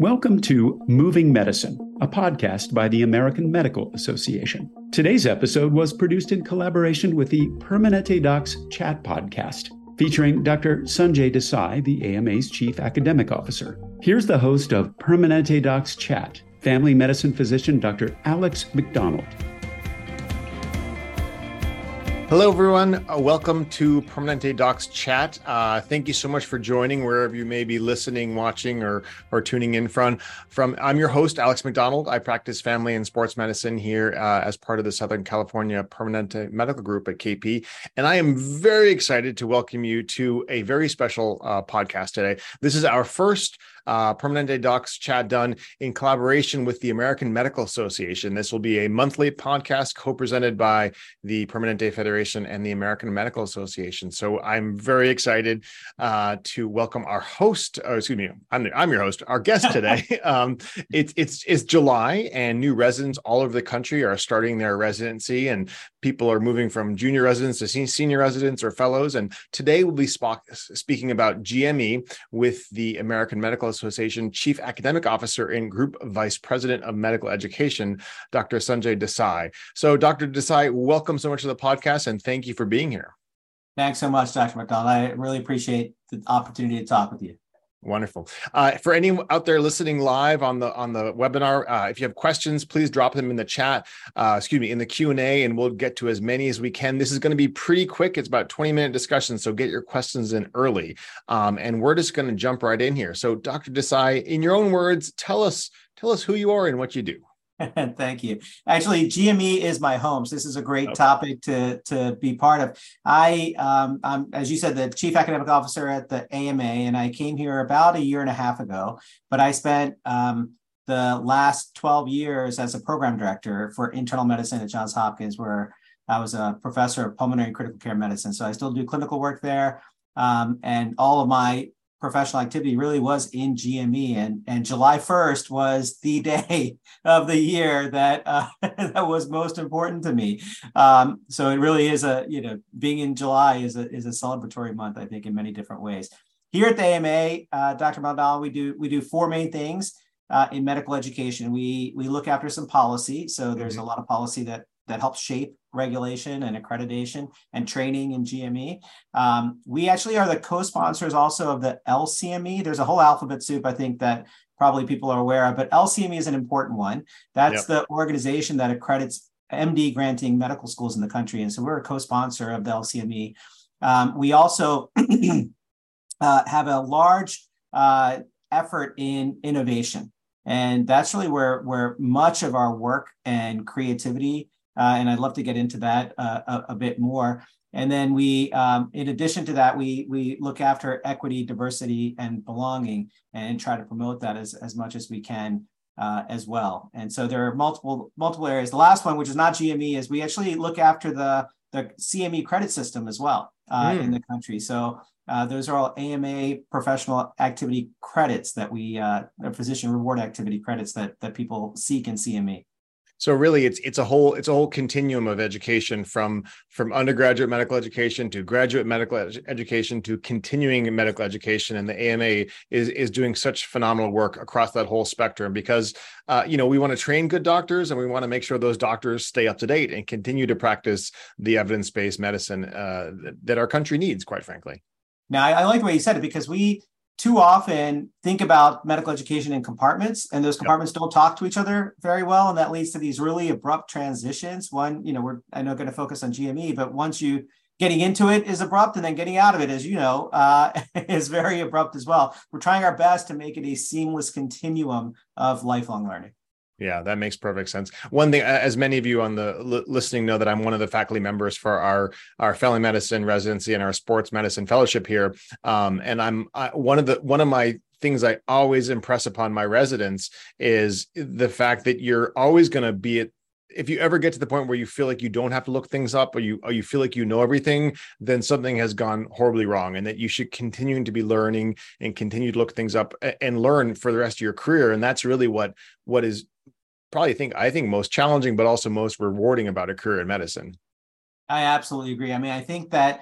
Welcome to Moving Medicine, a podcast by the American Medical Association. Today's episode was produced in collaboration with the Permanente Docs Chat podcast, featuring Dr. Sanjay Desai, the AMA's Chief Academic Officer. Here's the host of Permanente Docs Chat, family medicine physician Dr. Alex McDonald. Hello, everyone. Uh, welcome to Permanente Docs Chat. Uh, thank you so much for joining wherever you may be listening, watching, or or tuning in from. From I'm your host, Alex McDonald. I practice family and sports medicine here uh, as part of the Southern California Permanente Medical Group at KP, and I am very excited to welcome you to a very special uh, podcast today. This is our first uh, Permanente Docs Chat Dunn in collaboration with the American Medical Association. This will be a monthly podcast co-presented by the Permanente Federation and the American Medical Association. So I'm very excited uh, to welcome our host. Oh, excuse me, I'm, I'm your host. Our guest today. um, it, it's it's July, and new residents all over the country are starting their residency, and people are moving from junior residents to senior residents or fellows. And today we'll be sp- speaking about GME with the American Medical Association Chief Academic Officer and Group Vice President of Medical Education, Dr. Sanjay Desai. So, Dr. Desai, welcome so much to the podcast and thank you for being here. Thanks so much, Dr. McDonald. I really appreciate the opportunity to talk with you. Wonderful. Uh, for anyone out there listening live on the on the webinar, uh, if you have questions, please drop them in the chat. Uh, excuse me, in the Q and A, and we'll get to as many as we can. This is going to be pretty quick. It's about twenty minute discussion, so get your questions in early. Um, and we're just going to jump right in here. So, Dr. Desai, in your own words, tell us tell us who you are and what you do. Thank you. Actually, GME is my home. So this is a great okay. topic to, to be part of. I, um, I'm, as you said, the chief academic officer at the AMA, and I came here about a year and a half ago. But I spent um, the last 12 years as a program director for internal medicine at Johns Hopkins, where I was a professor of pulmonary and critical care medicine. So I still do clinical work there. Um, and all of my professional activity really was in GME, and and July first was the day of the year that uh, that was most important to me. Um, so it really is a you know being in July is a is a celebratory month, I think, in many different ways. Here at the AMA, uh, Dr. McDonald, we do we do four main things uh, in medical education. We we look after some policy, so there's mm-hmm. a lot of policy that that helps shape regulation and accreditation and training in GME. Um, we actually are the co-sponsors also of the LCME. There's a whole alphabet soup, I think, that probably people are aware of, but LCME is an important one. That's yep. the organization that accredits MD granting medical schools in the country. And so we're a co-sponsor of the LCME. Um, we also uh, have a large uh, effort in innovation. And that's really where, where much of our work and creativity uh, and I'd love to get into that uh, a, a, bit more. And then we, um, in addition to that, we we look after equity, diversity, and belonging, and try to promote that as, as much as we can uh, as well. And so there are multiple multiple areas. The last one, which is not GME, is we actually look after the the CME credit system as well uh, mm. in the country. So uh, those are all AMA professional activity credits that we, uh, physician reward activity credits that that people seek in CME so really it's it's a whole it's a whole continuum of education from from undergraduate medical education to graduate medical ed- education to continuing medical education. And the ama is is doing such phenomenal work across that whole spectrum because uh, you know we want to train good doctors and we want to make sure those doctors stay up to date and continue to practice the evidence-based medicine uh, that our country needs quite frankly. Now I, I like the way you said it because we too often think about medical education in compartments and those compartments yep. don't talk to each other very well and that leads to these really abrupt transitions. One you know we're i know going to focus on gme but once you getting into it is abrupt and then getting out of it as you know uh, is very abrupt as well. We're trying our best to make it a seamless continuum of lifelong learning yeah, that makes perfect sense. One thing, as many of you on the l- listening know, that I'm one of the faculty members for our our family medicine residency and our sports medicine fellowship here. Um, and I'm I, one of the one of my things I always impress upon my residents is the fact that you're always going to be at if you ever get to the point where you feel like you don't have to look things up or you or you feel like you know everything then something has gone horribly wrong and that you should continue to be learning and continue to look things up and learn for the rest of your career and that's really what what is probably think I think most challenging, but also most rewarding about a career in medicine. I absolutely agree. I mean, I think that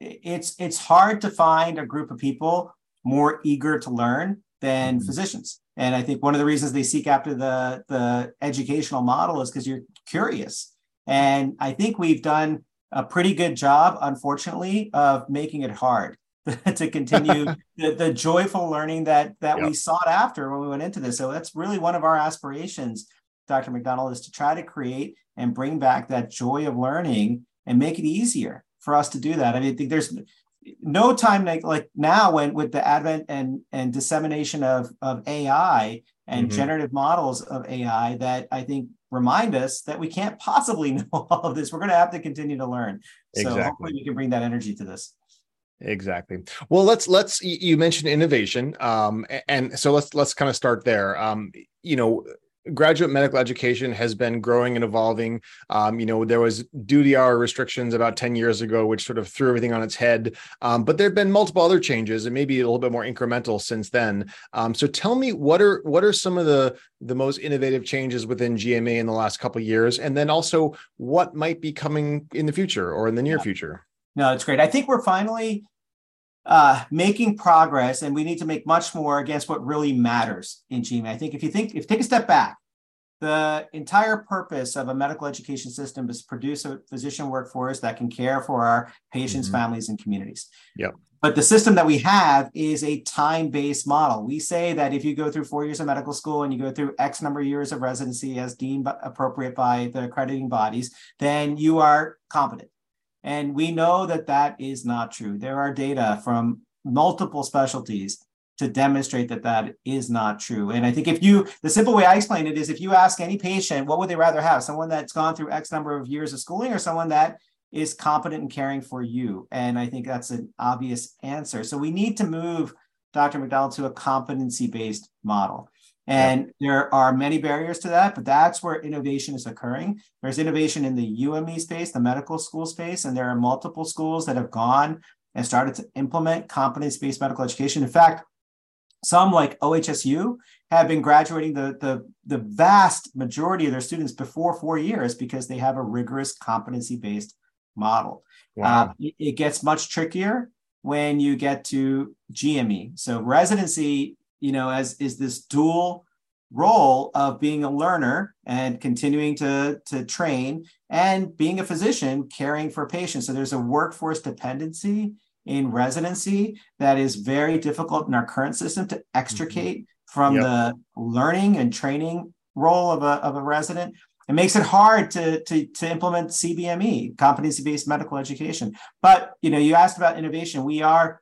it's it's hard to find a group of people more eager to learn than mm-hmm. physicians. And I think one of the reasons they seek after the, the educational model is because you're curious. And I think we've done a pretty good job, unfortunately, of making it hard to continue the, the joyful learning that that yep. we sought after when we went into this. So that's really one of our aspirations, Dr. McDonald, is to try to create and bring back that joy of learning and make it easier for us to do that. I mean, I think there's no time like, like now when with the advent and and dissemination of of AI and mm-hmm. generative models of AI that I think remind us that we can't possibly know all of this. We're going to have to continue to learn. So exactly. hopefully we can bring that energy to this. Exactly. Well, let's let's you mentioned innovation, um, and so let's let's kind of start there. Um, you know, graduate medical education has been growing and evolving. Um, you know, there was duty hour restrictions about 10 years ago, which sort of threw everything on its head. Um, but there have been multiple other changes and maybe a little bit more incremental since then. Um, so tell me what are what are some of the the most innovative changes within GME in the last couple of years? And then also what might be coming in the future or in the near yeah. future? No, it's great. I think we're finally uh, making progress, and we need to make much more against what really matters in GME. I think if you think, if you take a step back, the entire purpose of a medical education system is to produce a physician workforce that can care for our patients, mm-hmm. families, and communities. Yep. But the system that we have is a time-based model. We say that if you go through four years of medical school and you go through X number of years of residency as deemed appropriate by the accrediting bodies, then you are competent. And we know that that is not true. There are data from multiple specialties to demonstrate that that is not true. And I think if you, the simple way I explain it is if you ask any patient, what would they rather have? Someone that's gone through X number of years of schooling or someone that is competent in caring for you? And I think that's an obvious answer. So we need to move Dr. McDonald to a competency based model. And yeah. there are many barriers to that, but that's where innovation is occurring. There's innovation in the UME space, the medical school space, and there are multiple schools that have gone and started to implement competence based medical education. In fact, some like OHSU have been graduating the, the, the vast majority of their students before four years because they have a rigorous competency based model. Wow. Uh, it, it gets much trickier when you get to GME. So residency you know, as is this dual role of being a learner and continuing to, to train and being a physician caring for patients. So there's a workforce dependency in residency that is very difficult in our current system to extricate mm-hmm. from yep. the learning and training role of a, of a resident. It makes it hard to, to, to implement CBME, competency-based medical education. But you know, you asked about innovation. We are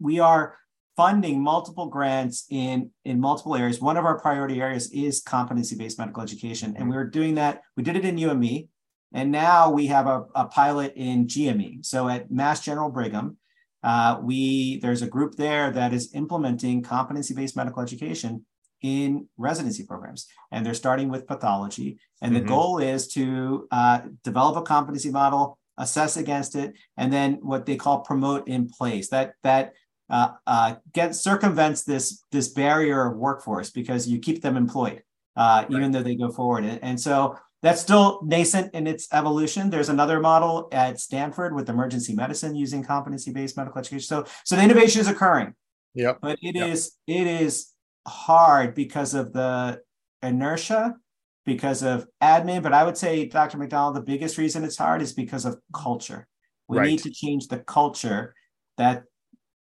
we are funding multiple grants in in multiple areas. One of our priority areas is competency-based medical education, and we are doing that. We did it in UME, and now we have a, a pilot in GME. So at Mass General Brigham, uh, we there's a group there that is implementing competency-based medical education in residency programs, and they're starting with pathology. And mm-hmm. the goal is to uh, develop a competency model, assess against it, and then what they call promote in place. That that uh, uh, get circumvents this this barrier of workforce because you keep them employed uh, right. even though they go forward. And, and, so that's still nascent in its evolution. There's another model at Stanford with emergency medicine using competency-based medical education. So so the innovation is occurring. yeah But it yep. is it is hard because of the inertia because of admin but i would say dr mcdonald the biggest reason it's hard is because of culture we right. need to change the culture that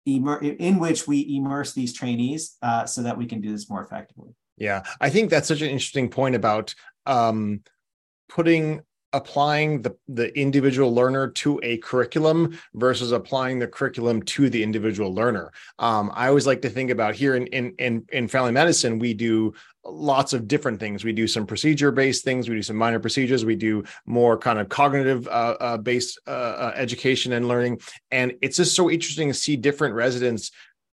immer- in which we immerse these trainees uh, so that we can do this more effectively. Yeah, I think that's such an interesting point about um, putting applying the, the individual learner to a curriculum versus applying the curriculum to the individual learner. Um, I always like to think about here in, in, in, in family medicine, we do lots of different things. We do some procedure based things. We do some minor procedures. We do more kind of cognitive uh, uh, based uh, uh education and learning. And it's just so interesting to see different residents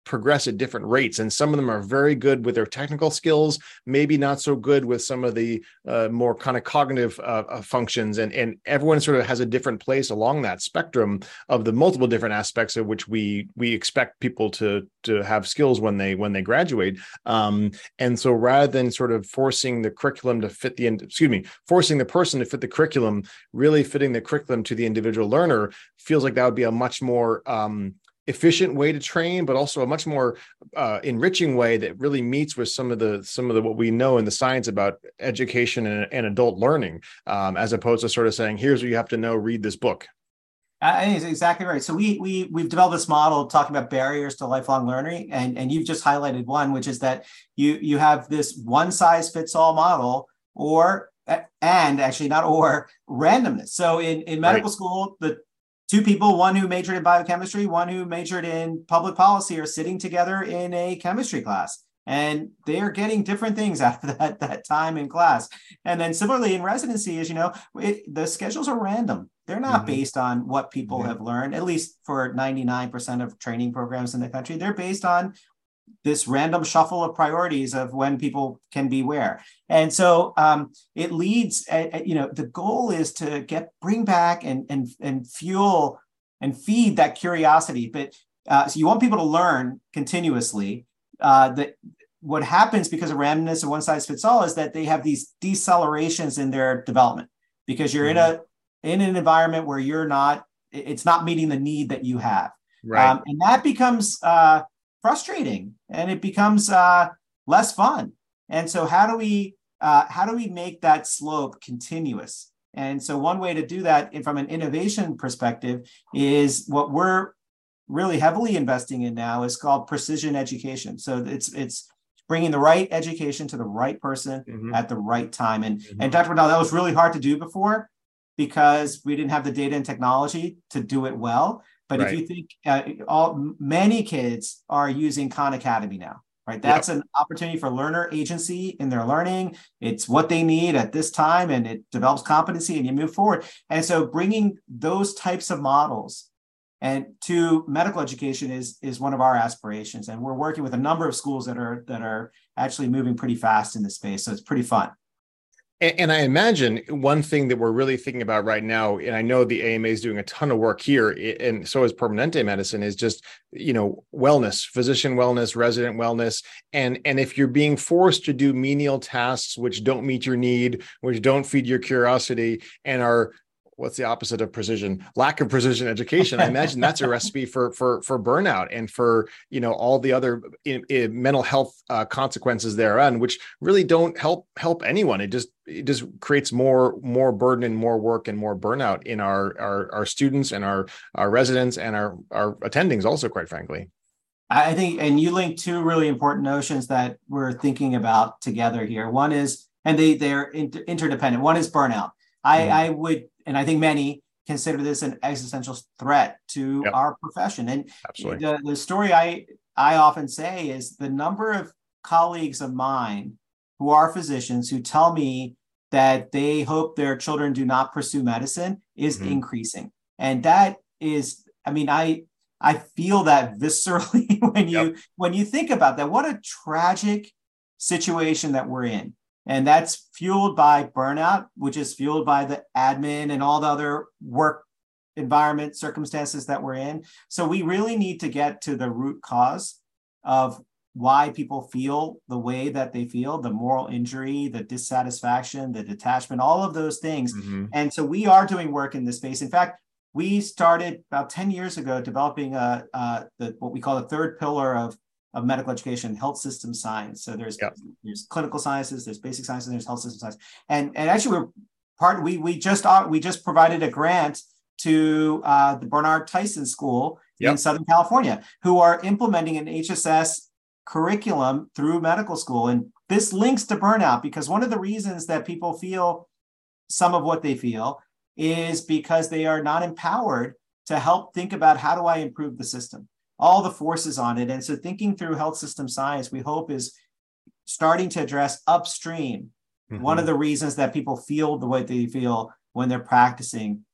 progress at different rates and some of them are very good with their technical skills maybe not so good with some of the uh, more kind of cognitive uh, uh, functions and and everyone sort of has a different place along that spectrum of the multiple different aspects of which we we expect people to to have skills when they when they graduate. Um, and so rather than sort of forcing the curriculum to fit the excuse me forcing the person to fit the curriculum really fitting the curriculum to the individual learner feels like that would be a much more um, efficient way to train, but also a much more uh, enriching way that really meets with some of the some of the what we know in the science about education and, and adult learning, um, as opposed to sort of saying, "Here's what you have to know. Read this book." I think it's exactly right. So we we we've developed this model talking about barriers to lifelong learning, and and you've just highlighted one, which is that you you have this one size fits all model, or and actually not or randomness. So in in medical right. school, the two people, one who majored in biochemistry, one who majored in public policy, are sitting together in a chemistry class and they are getting different things out of that that time in class and then similarly in residency as you know it, the schedules are random they're not mm-hmm. based on what people mm-hmm. have learned at least for 99% of training programs in the country they're based on this random shuffle of priorities of when people can be where. And so um, it leads uh, uh, you know the goal is to get bring back and and and fuel and feed that curiosity. But uh, so you want people to learn continuously uh, that what happens because of randomness and one size fits all is that they have these decelerations in their development. Because you're mm-hmm. in a in an environment where you're not it's not meeting the need that you have. Right. Um, and that becomes uh, frustrating and it becomes uh, less fun and so how do we uh, how do we make that slope continuous and so one way to do that from an innovation perspective is what we're really heavily investing in now is called precision education so it's it's bringing the right education to the right person mm-hmm. at the right time. And mm-hmm. and Dr. McDonald, that was really hard to do before because we didn't have the data and technology to do it well. But right. if you think uh, all many kids are using Khan Academy now, right? That's yep. an opportunity for learner agency in their learning. It's what they need at this time, and it develops competency, and you move forward. And so, bringing those types of models and to medical education is is one of our aspirations and we're working with a number of schools that are that are actually moving pretty fast in this space so it's pretty fun and, I imagine one thing that we're really thinking about right now, and I know the AMA is doing a ton of work here, and so is Permanente Medicine, is just you know wellness, physician wellness, resident wellness, and and if you're being forced to do menial tasks which don't meet your need, which don't feed your curiosity, and are what's the opposite of precision? Lack of precision education. I imagine that's a recipe for for for burnout and for you know all the other in, in mental health uh, consequences thereon which really don't help help anyone. It just it just creates more more burden and more work and more burnout in our our, our students and our our residents and our our attendings also quite frankly. I think and you link two really important notions that we're thinking about together here. One is and they they're inter- interdependent. One is burnout. I, mm-hmm. I would and I think many consider this an existential threat to yep. our profession. And. The, the story I I often say is the number of colleagues of mine who are physicians who tell me that they hope their children do not pursue medicine is mm-hmm. increasing. And that is, I mean, I I feel that viscerally when you yep. when you think about that. What a tragic situation that we're in. And that's fueled by burnout, which is fueled by the admin and all the other work environment circumstances that we're in. So we really need to get to the root cause of why people feel the way that they feel the moral injury, the dissatisfaction, the detachment, all of those things. Mm-hmm. And so we are doing work in this space. In fact, we started about 10 years ago developing a, a the, what we call the third pillar of of medical education, health system science. So there's there's clinical sciences, there's basic sciences, there's health system science, and and actually we're part. We we just we just provided a grant to uh, the Bernard Tyson School yep. in Southern California, who are implementing an HSS curriculum through medical school, and this links to burnout because one of the reasons that people feel some of what they feel is because they are not empowered to help think about how do I improve the system all the forces on it. And so thinking through health system science, we hope is starting to address upstream mm-hmm. one of the reasons that people feel the way they feel when they're practicing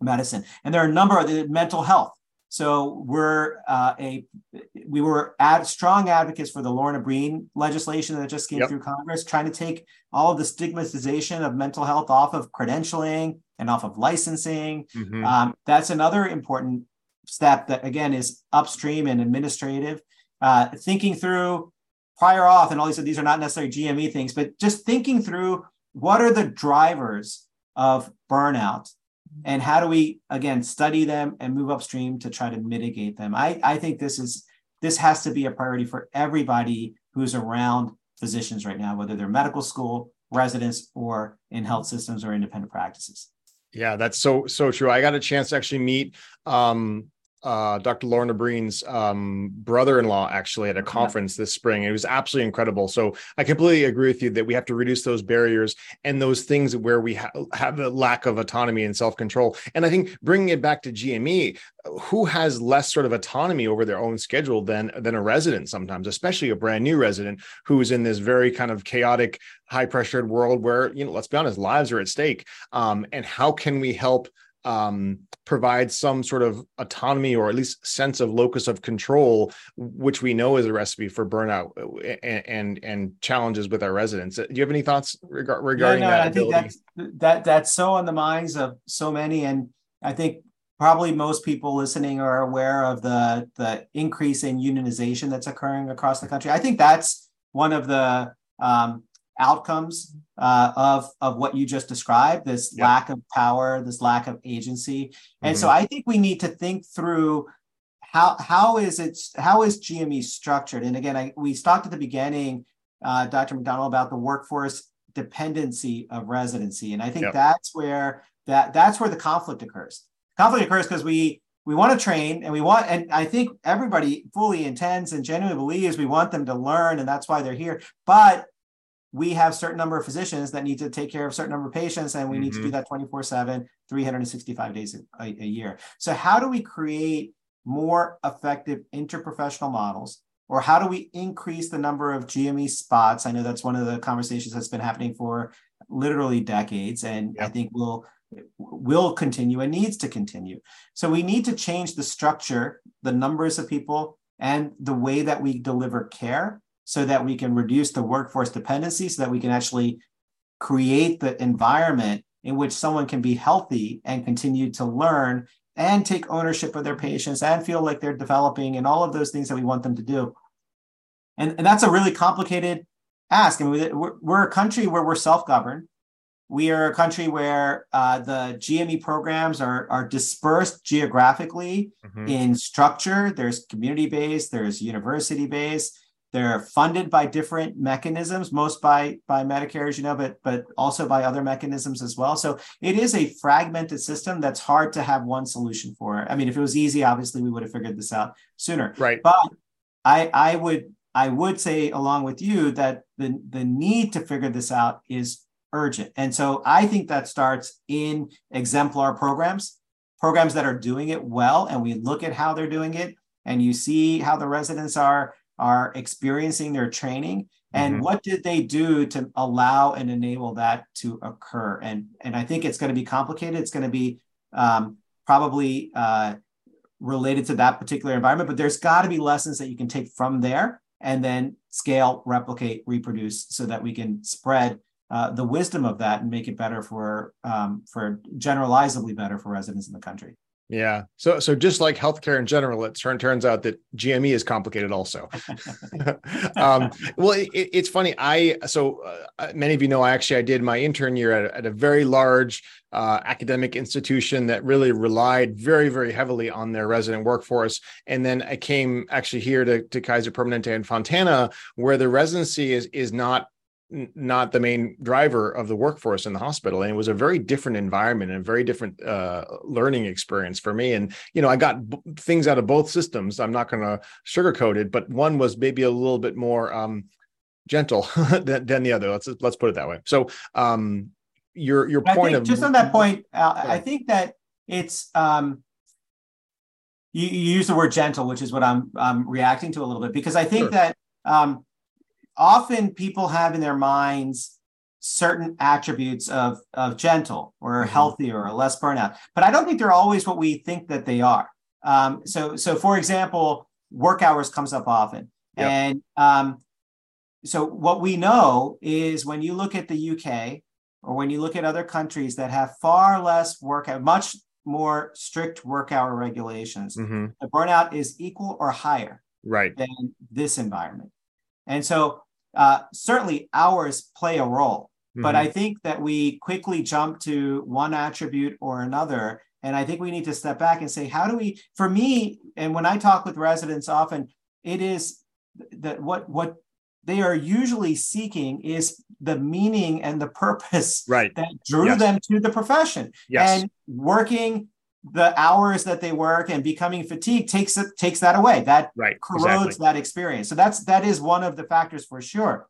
medicine. And there are a number of the mental health. So we're uh, a we were ad, strong advocates for the Lorna Breen legislation that just came yep. through Congress, trying to take all of the stigmatization of mental health off of credentialing and off of licensing. Mm-hmm. Um, that's another important step that again is upstream and administrative. Uh, thinking through prior auth and all these these are not necessarily GME things, but just thinking through what are the drivers of burnout and how do we again study them and move upstream to try to mitigate them. I i think this is this has to be a priority for everybody who's around physicians right now whether they're medical school residents or in health systems or independent practices. Yeah that's so so true. I got a chance to actually meet um uh, Dr. Lorna Breen's um, brother-in-law actually at a conference this spring. It was absolutely incredible. So I completely agree with you that we have to reduce those barriers and those things where we ha- have a lack of autonomy and self-control. And I think bringing it back to GME, who has less sort of autonomy over their own schedule than than a resident sometimes, especially a brand new resident who's in this very kind of chaotic, high-pressured world where you know, let's be honest, lives are at stake. Um, and how can we help? Um, provide some sort of autonomy or at least sense of locus of control, which we know is a recipe for burnout uh, and and, and challenges with our residents. Do you have any thoughts reg- regarding yeah, no, that? I think that's, that that's so on the minds of so many, and I think probably most people listening are aware of the the increase in unionization that's occurring across the country. I think that's one of the um, outcomes uh, of of what you just described this yep. lack of power this lack of agency and mm-hmm. so i think we need to think through how how is it how is gme structured and again I, we talked at the beginning uh, dr mcdonald about the workforce dependency of residency and i think yep. that's where that that's where the conflict occurs conflict occurs because we we want to train and we want and i think everybody fully intends and genuinely believes we want them to learn and that's why they're here but we have certain number of physicians that need to take care of a certain number of patients and we mm-hmm. need to do mm-hmm. that 24 7 365 days a, a, year so how do we create more effective interprofessional models or how do we increase the number of gme spots i know that's one of the conversations that's been happening for literally decades and yep. i think will will continue and needs to continue so we need to change the structure the numbers of people and the way that we deliver care so that we can reduce the workforce dependency, so that we can actually create the environment in which someone can be healthy and continue to learn and take ownership of their patients and feel like they're developing and all of those things that we want them to do. And, and that's a really complicated ask. I mean, we're, we're a country where we're self governed. We are a country where uh, the GME programs are, are dispersed geographically mm-hmm. in structure. There's community based, there's university based, they're funded by different mechanisms, most by by Medicare, as you know, but but also by other mechanisms as well. So it is a fragmented system that's hard to have one solution for. I mean, if it was easy, obviously we would have figured this out sooner. Right. But I I would I would say along with you that the the need to figure this out is urgent. And so I think that starts in exemplar programs, programs that are doing it well, and we look at how they're doing it, and you see how the residents are are experiencing their training and mm-hmm. what did they do to allow and enable that to occur? And and i think it's going to be complicated. It's going to be um, probably uh, related to that particular environment but there's got to be lessons that you can take from there and then scale replicate reproduce so that we can spread uh, the wisdom of that and make it better for um, for generalizably better for residents in the country yeah. So so just like healthcare in general, it turn, turns out that GME is complicated also. um, well, it, it's funny. I so uh, many of you know I actually I did my intern year at, at a very large uh, academic institution that really relied very very heavily on their resident workforce, and then I came actually here to, to Kaiser Permanente in Fontana, where the residency is is not not the main driver of the workforce in the hospital. And it was a very different environment and a very different uh, learning experience for me. And you know i got b- things out of both systems. I'm not going to sugarcoat it but one was maybe a little bit more um, gentle than, than, the other. Let's let's put it that way. So um, your your point of just on that point uh, i think that it's um, you, you, use the word gentle which is what i'm i'm reacting to a little bit because i think sure. that um, often people have in their minds certain attributes of, of gentle or mm-hmm. healthy or less burnout, but I don't think they're always what we think that they are. Um, so, so for example, work hours comes up often, yep. and um, so what we know is when you look at the UK or when you look at other countries that have far less work, much more strict work hour regulations, mm-hmm. the burnout is equal or higher right. than this environment. And so uh, certainly hours play a role. Mm-hmm. But I think that we quickly jump to one attribute or another. And I think we need to step back and say, how do we, for me, and when I talk with residents often, it is that what what they are usually seeking is the meaning and the purpose right. that drew yes. them to the profession. Yes. And working the hours that they work and becoming fatigued takes it takes that away. That right. corrodes exactly. that experience. So that's that is one of the factors for sure.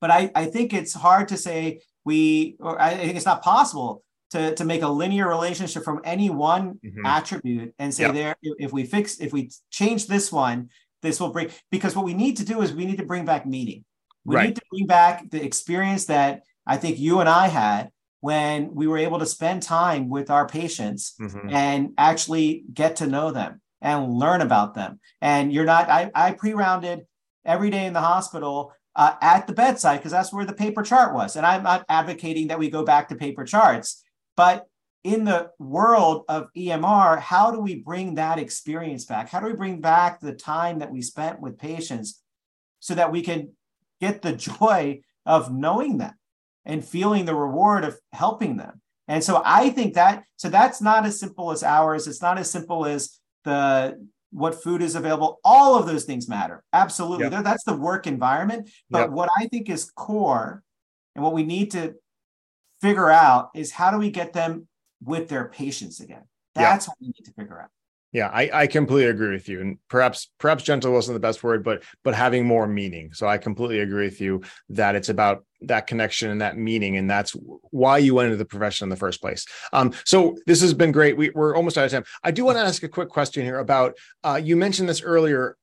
But I, I think it's hard to say we or I think it's not possible to, to make a linear relationship from any one mm-hmm. attribute and say yep. there if we fix if we change this one this will bring because what we need to do is we need to bring back meaning. We right. need to bring back the experience that I think you and I had when we were able to spend time with our patients mm-hmm. and actually get to know them and learn about them. And you're not, I, I pre rounded every day in the hospital uh, at the bedside because that's where the paper chart was. And I'm not advocating that we go back to paper charts, but in the world of EMR, how do we bring that experience back? How do we bring back the time that we spent with patients so that we can get the joy of knowing them and feeling the reward of helping them? And so I think that so that's not as simple as hours. It's not as simple as the what food is available. All of those things matter. Absolutely. Yep. That's the work environment. But yep. what I think is core and what we need to figure out is how do we get them with their patients again. That's yeah. what we need to figure out. Yeah, I, I completely agree with you. And perhaps perhaps gentle wasn't the best word, but but having more meaning. So I completely agree with you that it's about that connection and that meaning, and that's why you went into the profession in the first place. Um, so this has been great. We, we're almost out of time. I do want to ask a quick question here about uh, you mentioned this earlier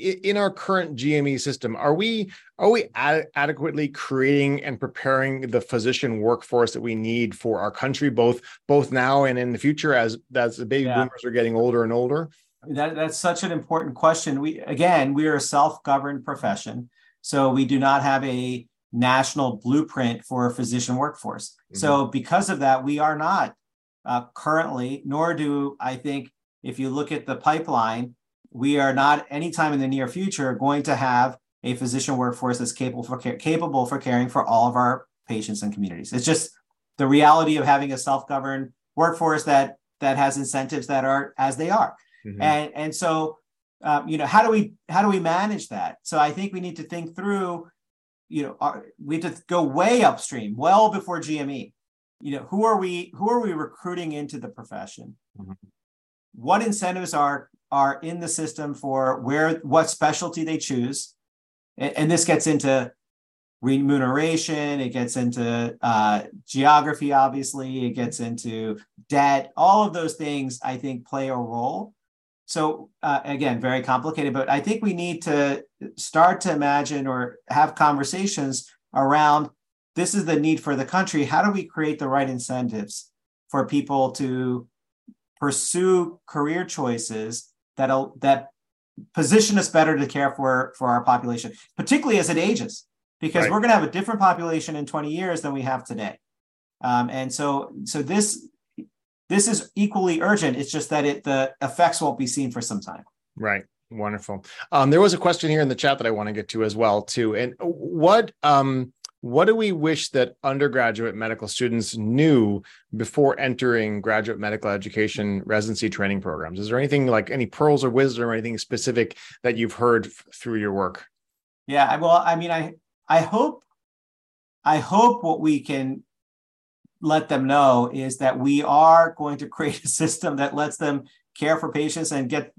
in our current GME system, are we are we ad- adequately creating and preparing the physician workforce that we need for our country, both both now and in the future, as as the baby yeah. boomers are getting older and older? That, that's such an important question. We again, we are a self-governed profession, so we do not have a national blueprint for a physician workforce. Mm-hmm. So because of that, we are not uh, currently, nor do I think if you look at the pipeline we are not anytime in the near future going to have a physician workforce that's capable for capable for caring for all of our patients and communities. It's just the reality of having a self-governed workforce that that has incentives that are as they are, mm-hmm. and and so um, you know how do we how do we manage that? So I think we need to think through. You know, our, we have to go way upstream, well before GME. You know, who are we? Who are we recruiting into the profession? Mm-hmm. What incentives are are in the system for where what specialty they choose. And, and this gets into remuneration it gets into uh, geography obviously it gets into debt. All of those things i think play a role. So uh, again very complicated but i think we need to start to imagine or have conversations around this is the need for the country. How do we create the right incentives for people to pursue career choices that'll that position us better to care for for our population, particularly as it ages, because right. we're going to have a different population in 20 years than we have today. Um, and so so this this is equally urgent. It's just that it the effects won't be seen for some time. Right. Wonderful. Um, there was a question here in the chat that I want to get to as well too. And what um, what do we wish that undergraduate medical students knew before entering graduate medical education residency training programs? Is there anything like any pearls or wisdom or anything specific that you've heard f- through your work? Yeah, well, I mean, I I hope I hope what we can let them know is that we are going to create a system that lets them care for patients and get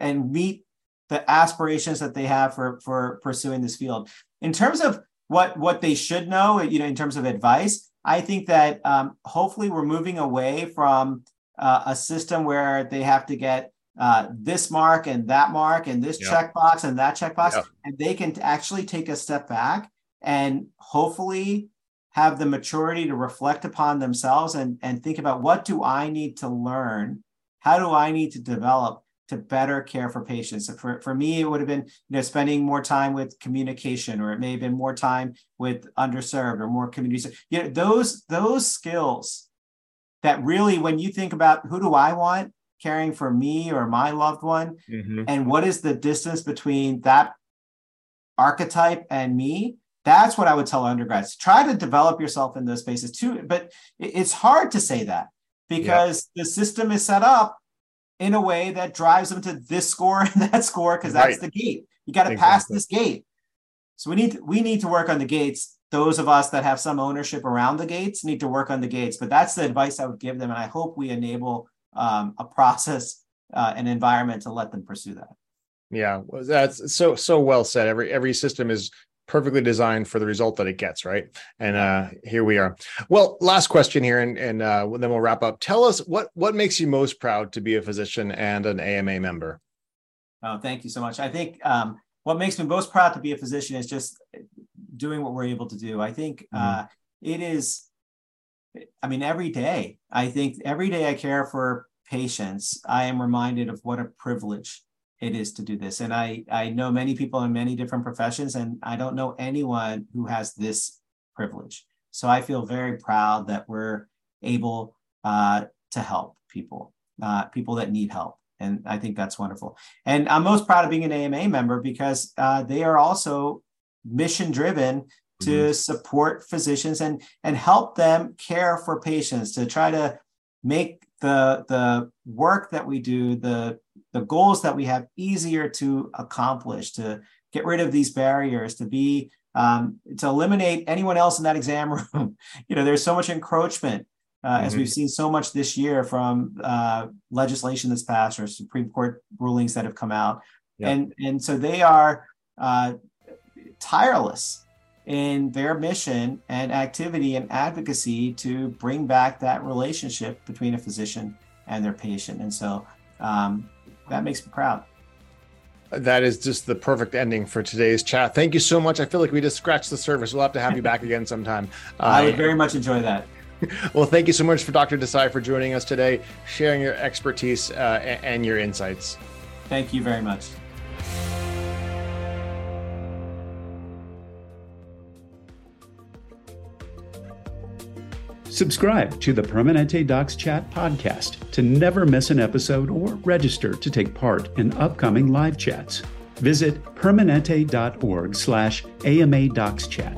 and meet the aspirations that they have for for pursuing this field. In terms of what what they should know, you know, in terms of advice. I think that um, hopefully we're moving away from uh, a system where they have to get uh, this mark and that mark and this yep. checkbox and that checkbox, yep. and they can actually take a step back and hopefully have the maturity to reflect upon themselves and, and think about what do I need to learn? How do I need to develop to better care for patients. For, for me, it would have been you know spending more time with communication, or it may have been more time with underserved or more communities. You know, those those skills that really, when you think about who do I want caring for me or my loved one, mm-hmm. and what is the distance between that archetype and me, That's what I would tell undergrads. Try to develop yourself in those spaces too. But it's hard to say that because the system is set up in a way that drives them to this score and that score because that's right. the gate. You got to exactly. pass this gate. So we need we need to work on the gates. Those of us that have some ownership around the gates need to work on the gates. But that's the advice I would give them, and I hope we enable um, a process, uh, an environment to let them pursue that. Yeah, that's so so well said. Every every system is perfectly designed for the result that it gets, right? And uh, here we are. Well, last question here, and, and uh, then we'll wrap up. Tell us what what makes you most proud to be a physician and an AMA member. Oh, thank you so much. I think um, what makes me most proud to be a physician is just doing what we're able to do. I think mm-hmm. uh, it is. I mean, every day. I think every day I care for patients. I am reminded of what a privilege it is to do this. And I, I know many people in many different professions, and I don't know anyone who has this privilege. So I feel very proud that we're able uh, to help people, uh, people that need help. And I think that's wonderful. And I'm most proud of being an AMA member because uh, they are also mission driven to mm-hmm. support physicians and and help them care for patients to try to make the the work that we do the the goals that we have easier to accomplish, to get rid of these barriers, to be um, to eliminate anyone else in that exam room. you know, there's so much encroachment uh, mm-hmm. as we've seen so much this year from uh, legislation that's passed or Supreme Court rulings that have come out, and and so they are uh, tireless in their mission and activity and advocacy to bring back that relationship between a physician and their patient. And so um, that makes me proud. That is just the perfect ending for today's chat. Thank you so much. I feel like we just scratched the surface. We'll have to have you back again sometime. Uh, I would very much enjoy that. well, thank you so much for Dr. Desai for joining us today, sharing your expertise uh, and your insights. Thank you very much. Subscribe to the Permanente Docs Chat podcast to never miss an episode or register to take part in upcoming live chats. Visit permanente.org slash AMA Docs Chat.